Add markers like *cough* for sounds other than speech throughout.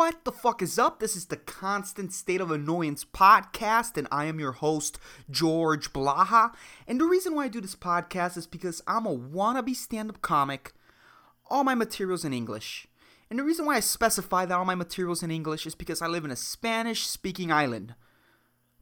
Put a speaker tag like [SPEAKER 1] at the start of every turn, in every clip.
[SPEAKER 1] What the fuck is up? This is the Constant State of Annoyance podcast, and I am your host, George Blaha. And the reason why I do this podcast is because I'm a wannabe stand up comic. All my materials in English. And the reason why I specify that all my materials in English is because I live in a Spanish speaking island.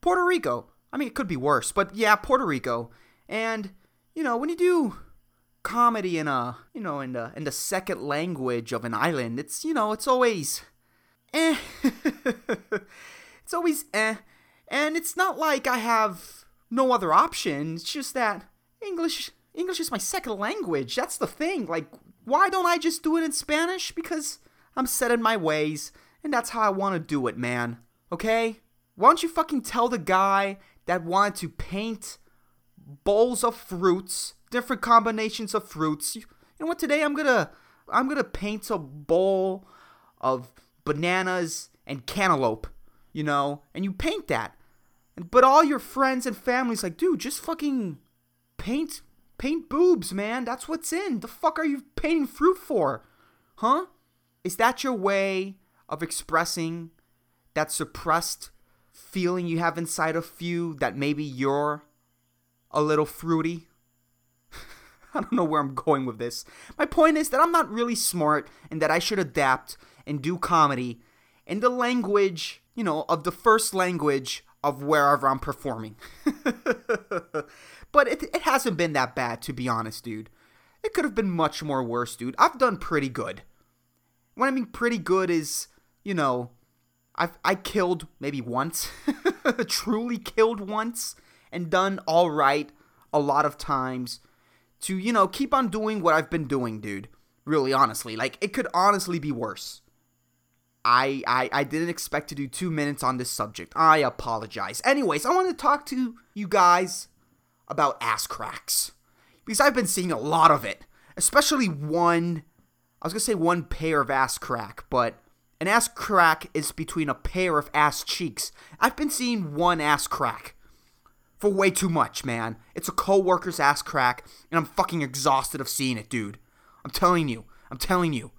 [SPEAKER 1] Puerto Rico. I mean, it could be worse, but yeah, Puerto Rico. And, you know, when you do comedy in a, you know, in the in the second language of an island, it's, you know, it's always eh. *laughs* it's always eh. And it's not like I have no other option. It's just that English English is my second language. That's the thing. Like, why don't I just do it in Spanish? Because I'm set in my ways, and that's how I want to do it, man. Okay? Why don't you fucking tell the guy that wanted to paint bowls of fruits, different combinations of fruits. You, know what? Today I'm gonna I'm gonna paint a bowl of bananas and cantaloupe, you know, and you paint that. But all your friends and family's like, dude, just fucking paint paint boobs, man. That's what's in. The fuck are you painting fruit for? Huh? Is that your way of expressing that suppressed feeling you have inside of you that maybe you're a little fruity? *laughs* I don't know where I'm going with this. My point is that I'm not really smart and that I should adapt and do comedy in the language, you know, of the first language of wherever I'm performing. *laughs* but it, it hasn't been that bad, to be honest, dude. It could have been much more worse, dude. I've done pretty good. What I mean pretty good is, you know, I've I killed maybe once, *laughs* truly killed once, and done all right a lot of times to, you know, keep on doing what I've been doing, dude. Really, honestly. Like, it could honestly be worse. I, I I didn't expect to do two minutes on this subject. I apologize. Anyways, I want to talk to you guys about ass cracks because I've been seeing a lot of it, especially one. I was gonna say one pair of ass crack, but an ass crack is between a pair of ass cheeks. I've been seeing one ass crack for way too much, man. It's a coworker's ass crack, and I'm fucking exhausted of seeing it, dude. I'm telling you. I'm telling you.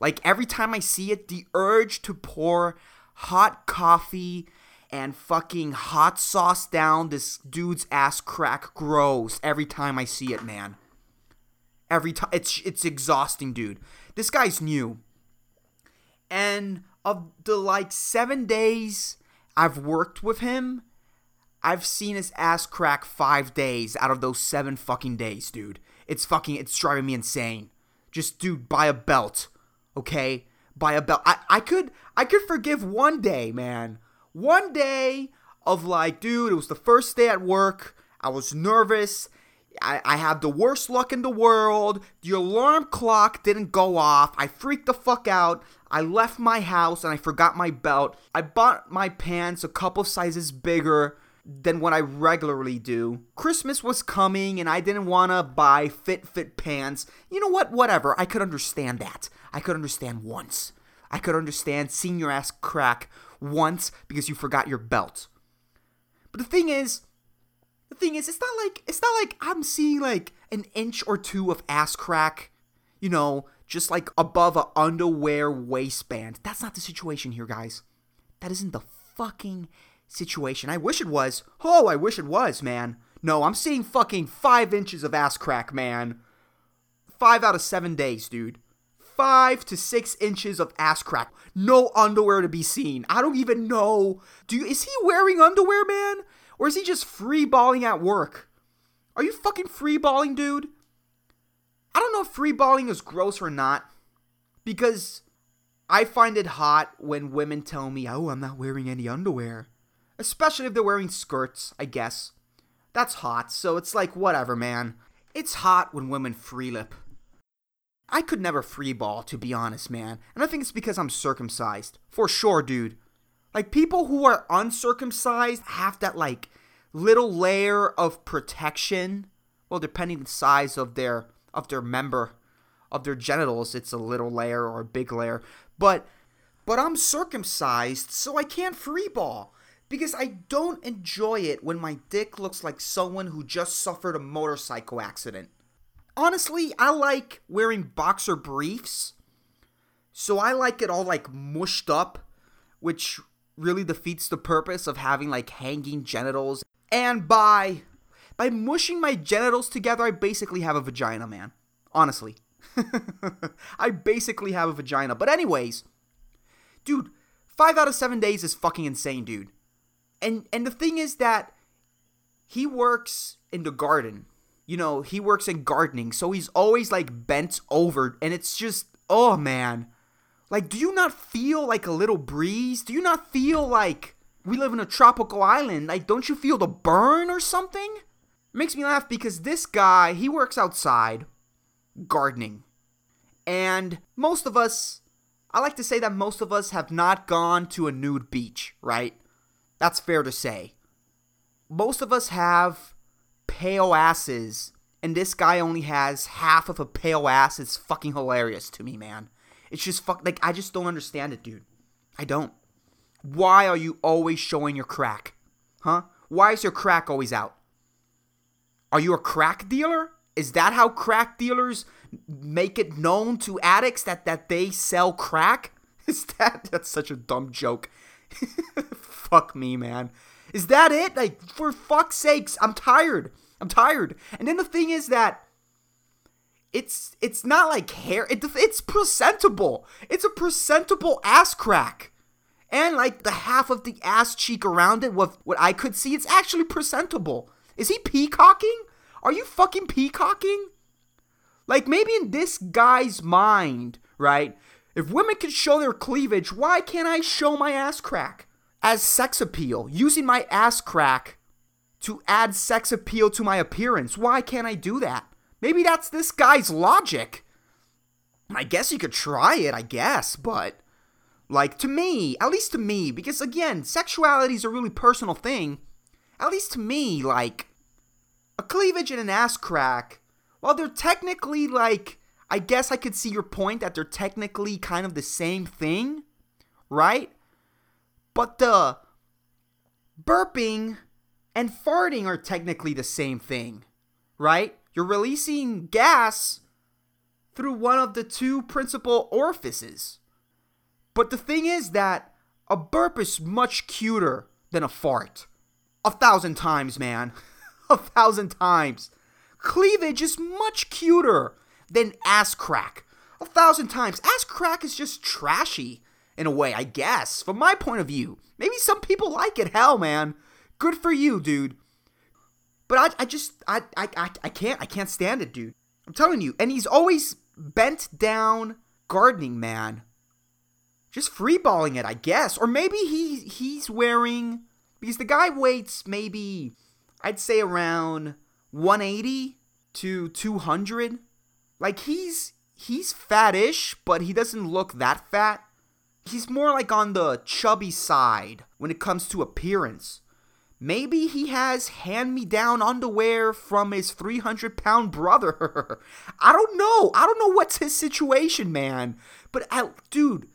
[SPEAKER 1] Like every time I see it, the urge to pour hot coffee and fucking hot sauce down this dude's ass crack grows every time I see it, man. Every time it's it's exhausting, dude. This guy's new. And of the like 7 days I've worked with him, I've seen his ass crack 5 days out of those 7 fucking days, dude. It's fucking it's driving me insane. Just dude, buy a belt okay, buy a belt. I, I could I could forgive one day, man. One day of like, dude, it was the first day at work. I was nervous. I, I had the worst luck in the world. The alarm clock didn't go off. I freaked the fuck out. I left my house and I forgot my belt. I bought my pants a couple sizes bigger than what I regularly do. Christmas was coming and I didn't want to buy fit fit pants. You know what? Whatever. I could understand that. I could understand once. I could understand seeing your ass crack once because you forgot your belt. But the thing is, the thing is, it's not like it's not like I'm seeing like an inch or two of ass crack, you know, just like above a underwear waistband. That's not the situation here, guys. That isn't the fucking situation. I wish it was. Oh, I wish it was, man. No, I'm seeing fucking five inches of ass crack, man. Five out of seven days, dude five to six inches of ass crack. No underwear to be seen. I don't even know. Do you, is he wearing underwear, man? Or is he just free balling at work? Are you fucking free balling, dude? I don't know if free balling is gross or not. Because I find it hot when women tell me, oh, I'm not wearing any underwear. Especially if they're wearing skirts, I guess. That's hot, so it's like, whatever, man. It's hot when women free lip. I could never free ball, to be honest, man. And I think it's because I'm circumcised. For sure, dude. Like, people who are uncircumcised have that, like, little layer of protection. Well, depending the size of their of their member of their genitals, it's a little layer or a big layer. But but I'm circumcised, so I can't free ball because I don't enjoy it when my dick looks like someone who just suffered a motorcycle accident honestly, I like wearing boxer briefs So I like it all like mushed up, which really defeats the purpose of having like hanging genitals. And by by mushing my genitals together, I basically have a vagina, man. Honestly. *laughs* I basically have a vagina. But anyways, dude, 5 out of 7 days is fucking insane, dude. And and the thing is that he works in the garden. You know, he works in gardening, so he's always like bent over and it's just oh man. Like do you not feel like a little breeze? Do you not feel like we live in a tropical island? Like don't you feel the burn or something? makes me laugh because this guy, he works outside gardening. And most of us, I like to say that most of us have not gone to a nude beach, right? That's fair to say. Most of us have pale asses, and this guy only has half of a pale ass. It's fucking hilarious to me, man. It's just fuck like I just don't understand it, dude. I don't. Why are you always showing your crack? Huh? Why is your crack always out? Are you a crack dealer? Is that how crack dealers make it known to addicts that that they sell crack? *laughs* Is that that's such a dumb joke? *laughs* Fuck me, man. Is that it? Like for fuck's sakes, I'm tired. I'm tired. And then the thing is that it's it's not like hair. It, it's presentable. It's a presentable ass crack. And like the half of the ass cheek around it, what what I could see, it's actually presentable. Is he peacocking? Are you fucking peacocking? Like maybe in this guy's mind, right? If women can show their cleavage, why can't I show my ass crack? As sex appeal, using my ass crack to add sex appeal to my appearance. Why can't I do that? Maybe that's this guy's logic. I guess you could try it, I guess, but like to me, at least to me, because again, sexuality is a really personal thing. At least to me, like a cleavage and an ass crack, while they're technically like I guess I could see your point that they're technically kind of the same thing, right? But the burping and farting are technically the same thing, right? You're releasing gas through one of the two principal orifices. But the thing is that a burp is much cuter than a fart. A thousand times, man. *laughs* a thousand times. Cleavage is much cuter than ass crack. A thousand times. Ass crack is just trashy in a way, I guess, from my point of view. Maybe some people like it. Hell, man. Good for you, dude. But I, I just, I, I, I, I can't, I can't stand it, dude. I'm telling you. And he's always bent down gardening, man. Just freeballing it, I guess. Or maybe he, he's wearing, because the guy weights maybe, I'd say around 180 to 200. Like he's, he's fattish, but he doesn't look that fat. He's more like on the chubby side when it comes to appearance. Maybe he has hand me down underwear from his 300 pound brother. *laughs* I don't know. I don't know what's his situation, man. But, I, dude.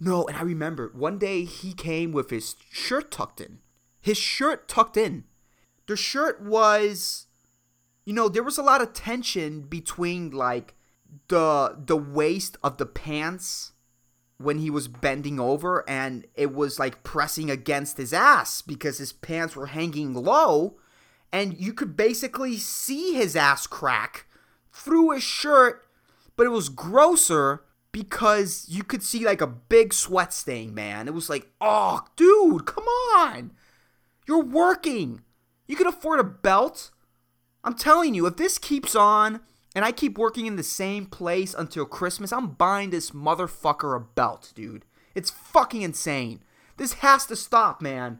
[SPEAKER 1] No, and I remember one day he came with his shirt tucked in. His shirt tucked in. The shirt was, you know, there was a lot of tension between like the the waist of the pants when he was bending over and it was like pressing against his ass because his pants were hanging low and you could basically see his ass crack through his shirt but it was grosser because you could see like a big sweat stain man. It was like oh dude come on. You're working. You can afford a belt. I'm telling you if this keeps on and I keep working in the same place until Christmas, I'm buying this motherfucker a belt, dude. It's fucking insane. This has to stop, man.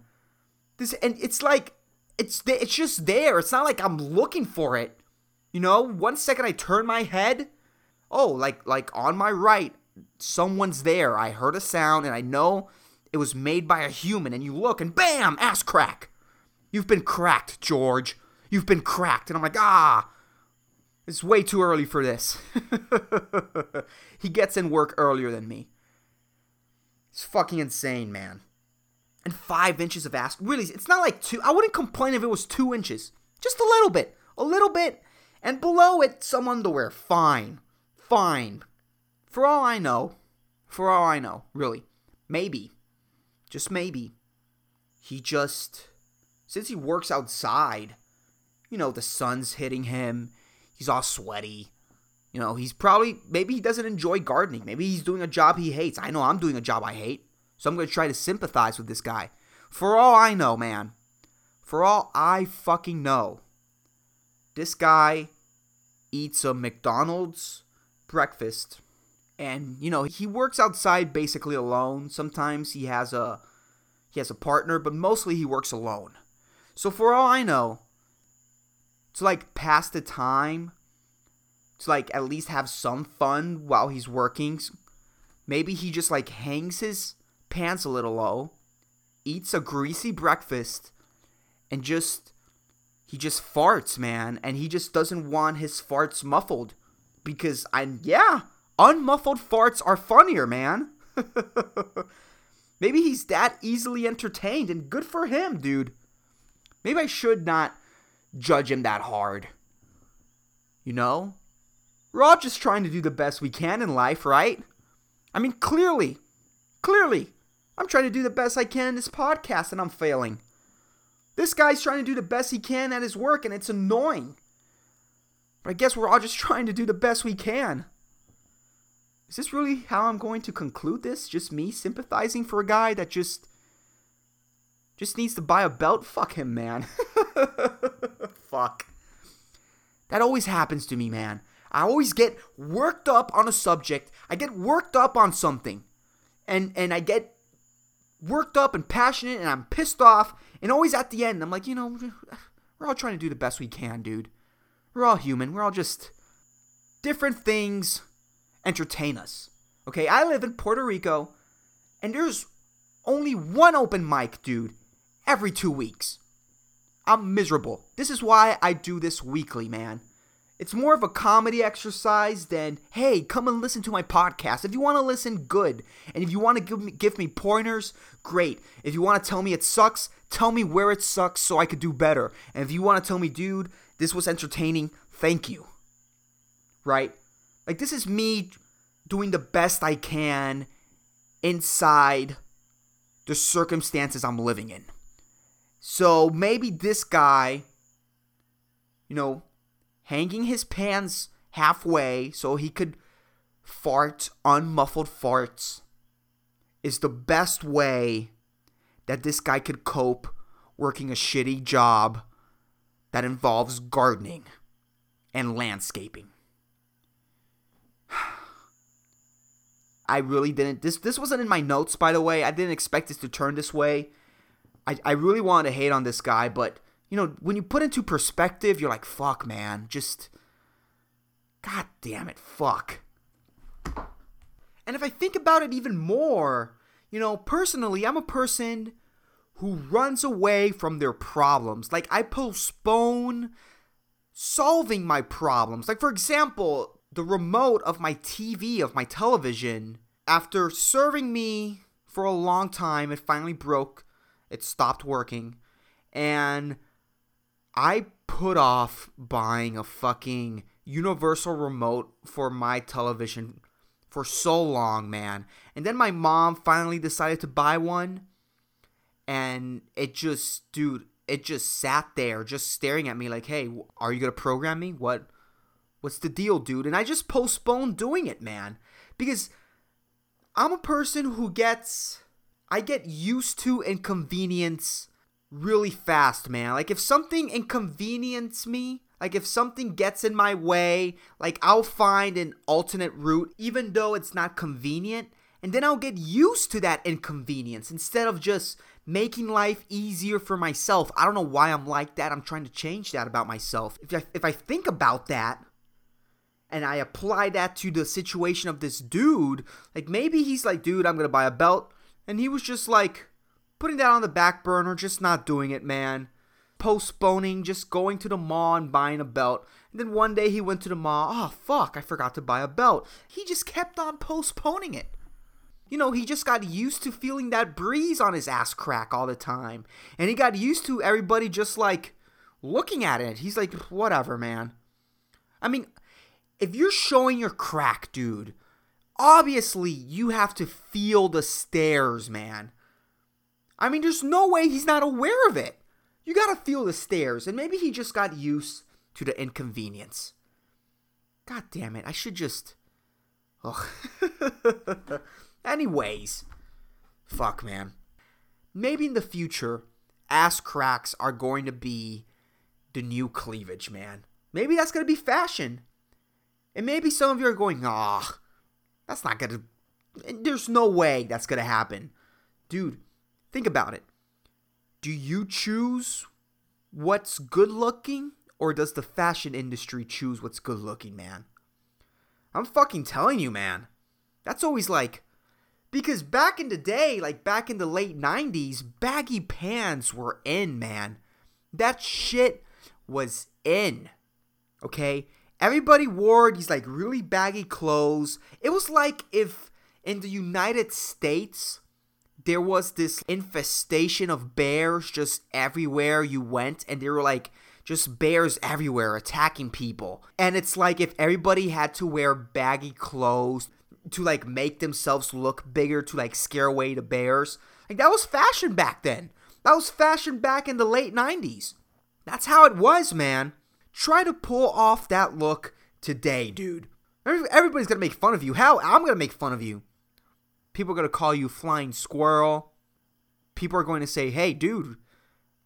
[SPEAKER 1] This and it's like it's it's just there. It's not like I'm looking for it. You know, one second I turn my head, oh, like like on my right, someone's there. I heard a sound and I know it was made by a human and you look and bam, ass crack. You've been cracked, George. You've been cracked. And I'm like, "Ah, it's way too early for this. *laughs* he gets in work earlier than me. It's fucking insane, man. And five inches of ass. Really, it's not like two. I wouldn't complain if it was two inches. Just a little bit. A little bit. And below it, some underwear. Fine. Fine. For all I know, for all I know, really, maybe, just maybe, he just, since he works outside, you know, the sun's hitting him, he's all sweaty. You know, he's probably, maybe he doesn't enjoy gardening. Maybe he's doing a job he hates. I know I'm doing a job I hate. So I'm going to try to sympathize with this guy. For all I know, man, for all I fucking know, this guy eats a McDonald's breakfast and you know he works outside basically alone sometimes he has a he has a partner but mostly he works alone so for all i know to like pass the time to like at least have some fun while he's working. Maybe he just like hangs his pants a little low eats a greasy breakfast and just he just farts man. And he just doesn't want his farts muffled because i yeah unmuffled farts are funnier man. *laughs* Maybe he's that easily entertained and good for him dude. Maybe i should not judge him that hard. You know? We're all just trying to do the best we can in life right? I mean clearly clearly i'm trying to do the best i can in this podcast and i'm failing. This guy's trying to do the best he can at his work and it's annoying. But I guess we're all just *laughs* trying to do the best we can. Is this really how I'm going to conclude this? Just me sympathizing for a guy that just just needs to buy a belt? Fuck him, man. *laughs* Fuck. That always happens to me, man. I always get worked up on a subject. I get worked up on something. And and I get worked up and passionate and I'm pissed off and always at the end I'm like, you know, we're all trying to do the best we can, dude. We're all human. We're all just different things entertain us. Okay, I live in Puerto Rico, and there's only one open mic, dude, every two weeks. I'm miserable. This is why I do this weekly, man. It's more of a comedy exercise than, hey, come and listen to my podcast. If you want to listen, good. And if you want to give me, give me pointers, great. If you want to tell me it sucks, tell me where it sucks so I could do better. And if you want to tell me, dude, this was entertaining. Thank you. Right? Like, this is me doing the best I can inside the circumstances I'm living in. So maybe this guy, you know, hanging his pants halfway so he could fart unmuffled farts is the best way that this guy could cope working a shitty job that involves gardening and landscaping. *sighs* I really didn't this this wasn't in my notes by the way. I didn't expect this to turn this way. I, I really wanted to hate on this guy, but you know, when you put into perspective, you're like, fuck man, just God damn it, fuck. And if I think about it even more, you know, personally, I'm a person who runs away from their problems. Like, I postpone solving my problems. Like, for example, the remote of my TV, of my television, after serving me for a long time, it finally broke. It stopped working. And I put off buying a fucking universal remote for my television for so long, man. And then my mom finally decided to buy one and it just dude it just sat there just staring at me like hey are you gonna program me what what's the deal dude and i just postponed doing it man because i'm a person who gets i get used to inconvenience really fast man like if something inconvenience me like if something gets in my way like i'll find an alternate route even though it's not convenient and then i'll get used to that inconvenience instead of just making life easier for myself. I don't know why I'm like that. I'm trying to change that about myself. If I, if I think about that and I apply that to the situation of this dude, like maybe he's like, dude, I'm to buy a belt. And he was just like putting that on the back burner, just not doing it, man. Postponing, just going to the mall and buying a belt. And then one day he went to the mall. Oh, fuck, I forgot to buy a belt. He just kept on postponing it you know, he just got used to feeling that breeze on his ass crack all the time. And he got used to everybody just like looking at it. He's like, whatever, man. I mean, if you're showing your crack, dude, obviously you have to feel the stares, man. I mean, there's no way he's not aware of it. You gotta feel the stares, and maybe he just got used to the inconvenience. God damn it, I should just. Ugh. *laughs* Anyways, fuck, man. Maybe in the future, ass cracks are going to be the new cleavage, man. Maybe that's going to be fashion. And maybe some of you are going, ah, that's not to. There's no way that's to happen. Dude, think about it. Do you choose what's good looking or does the fashion industry choose what's good looking, man? I'm fucking telling you, man. That's always like because back in the day, like back in the late 90s, baggy pants were in, man. That shit was in. Okay? Everybody wore these like really baggy clothes. It was like if in the United States there was this infestation of bears just everywhere you went and they were like just bears everywhere attacking people. And it's like if everybody had to wear baggy clothes to like make themselves look bigger to like scare away the bears. Like that was fashion back then. That was fashion back in the late 90s. That's how it was, man. Try to pull off that look today, dude. Everybody's gonna make fun of you. How? I'm gonna make fun of you. People are gonna call you flying squirrel. People are going to say, hey, dude,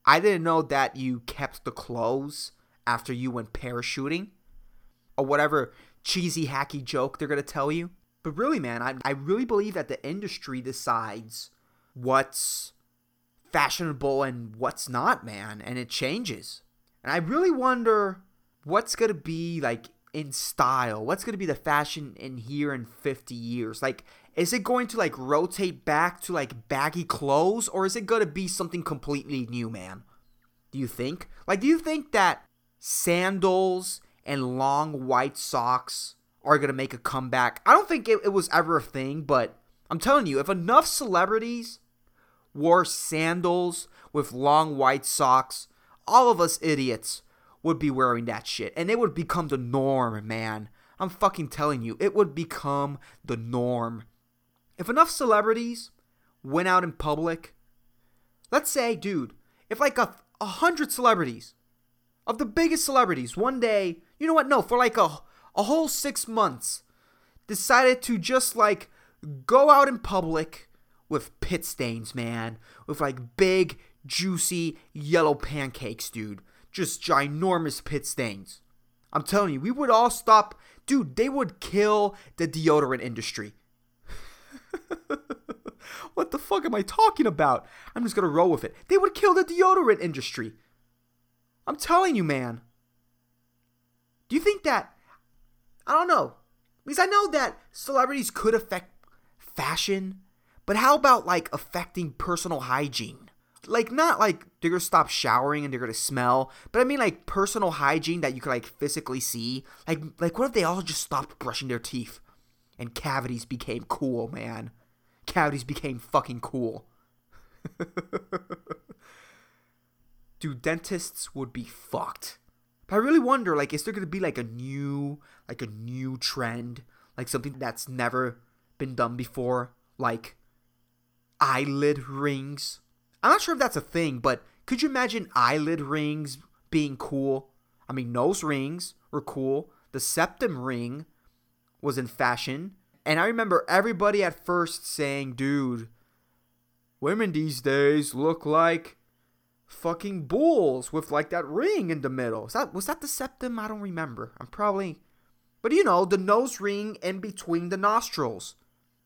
[SPEAKER 1] I didn't know that you kept the clothes after you went parachuting. Or whatever cheesy, hacky joke they're gonna tell you. But really, man, I, I really believe that the industry decides what's fashionable and what's not, man, and it changes. And I really wonder what's going to be like in style. What's going to be the fashion in here in 50 years? Like is it going to like rotate back to like baggy clothes or is it going to be something completely new, man? Do you think? Like do you think that sandals and long white socks are going to make a comeback. I don't think it, it was ever a thing, but I'm telling you, if enough celebrities wore sandals with long white socks, all of us idiots would be wearing that shit. And it would become the norm, man. I'm fucking telling you, it would become the norm. If enough celebrities went out in public, let's say, dude, if like a, a hundred celebrities, of the biggest celebrities, one day, you know what? No, for like a a whole six months, decided to just like go out in public with pit stains, man. With like big, juicy yellow pancakes, dude. Just ginormous pit stains. I'm telling you, we would all stop. Dude, they would kill the deodorant industry. *laughs* what the fuck am I talking about? I'm just gonna roll with it. They would kill the deodorant industry. I'm telling you, man. Do you think that I don't know. Because I know that celebrities could affect fashion, but how about like affecting personal hygiene? Like not like they're gonna stop showering and they're gonna smell, but I mean like personal hygiene that you could like physically see. Like like what if they all just stopped brushing their teeth and cavities became cool, man? Cavities became fucking cool. *laughs* Dude, dentists would be fucked. But I really wonder, like, is there gonna be like a new, like a new trend, like something that's never been done before, like eyelid rings? I'm not sure if that's a thing, but could you imagine eyelid rings being cool? I mean, nose rings were cool. The septum ring was in fashion. And I remember everybody at first saying, dude, women these days look like fucking bulls with like that ring in the middle. Was that was that the septum? I don't remember. I'm probably But you know, the nose ring in between the nostrils.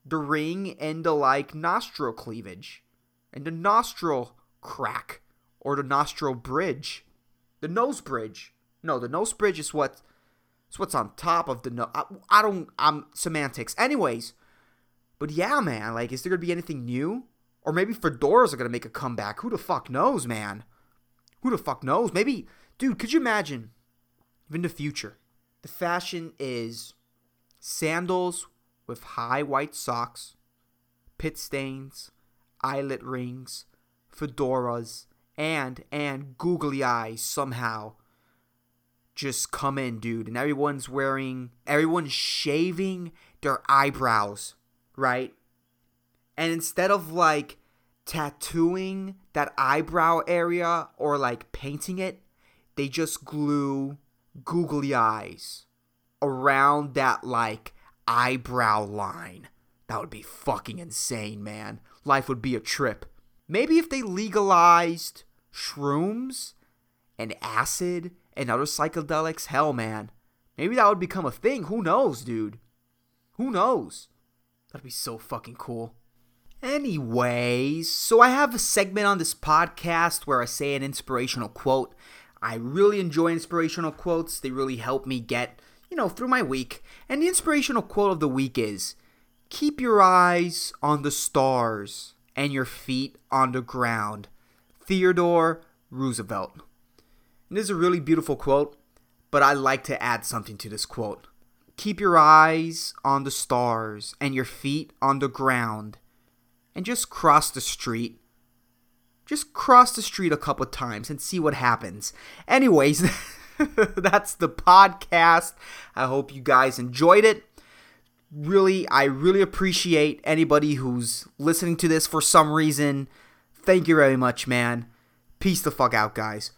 [SPEAKER 1] The ring and the like nostril cleavage. And the nostril crack. Or the nostril bridge. The nose bridge. No, the nose bridge is what it's what's on top of the nose. I, I don't I'm semantics. Anyways, but yeah, man, like is there gonna be anything new? Or maybe fedoras are gonna make a comeback. Who the fuck knows, man? Who the fuck knows? Maybe, dude, could you imagine in the future the fashion is sandals with high white socks, pit stains, eyelet rings, fedoras, and and googly eyes somehow just come in, dude, and everyone's wearing, everyone's shaving their eyebrows, right? And instead of like tattooing that eyebrow area or like painting it, they just glue googly eyes around that like eyebrow line. That would be fucking insane, man. Life would be a trip. Maybe if they legalized shrooms and acid and other psychedelics, hell, man. Maybe that would become a thing. Who knows, dude? Who knows? That'd be so fucking cool. Anyways, so I have a segment on this podcast where I say an inspirational quote. I really enjoy inspirational quotes. They really help me get, you know, through my week. And the inspirational quote of the week is Keep your eyes on the stars and your feet on the ground. Theodore Roosevelt. And this is a really beautiful quote, but I like to add something to this quote. Keep your eyes on the stars and your feet on the ground and just cross the street. Just cross the street a couple times and see what happens. Anyways, *laughs* that's the podcast. I hope you guys enjoyed it. Really, I really appreciate anybody who's listening to this for some reason. Thank you very much, man. Peace the fuck out, guys.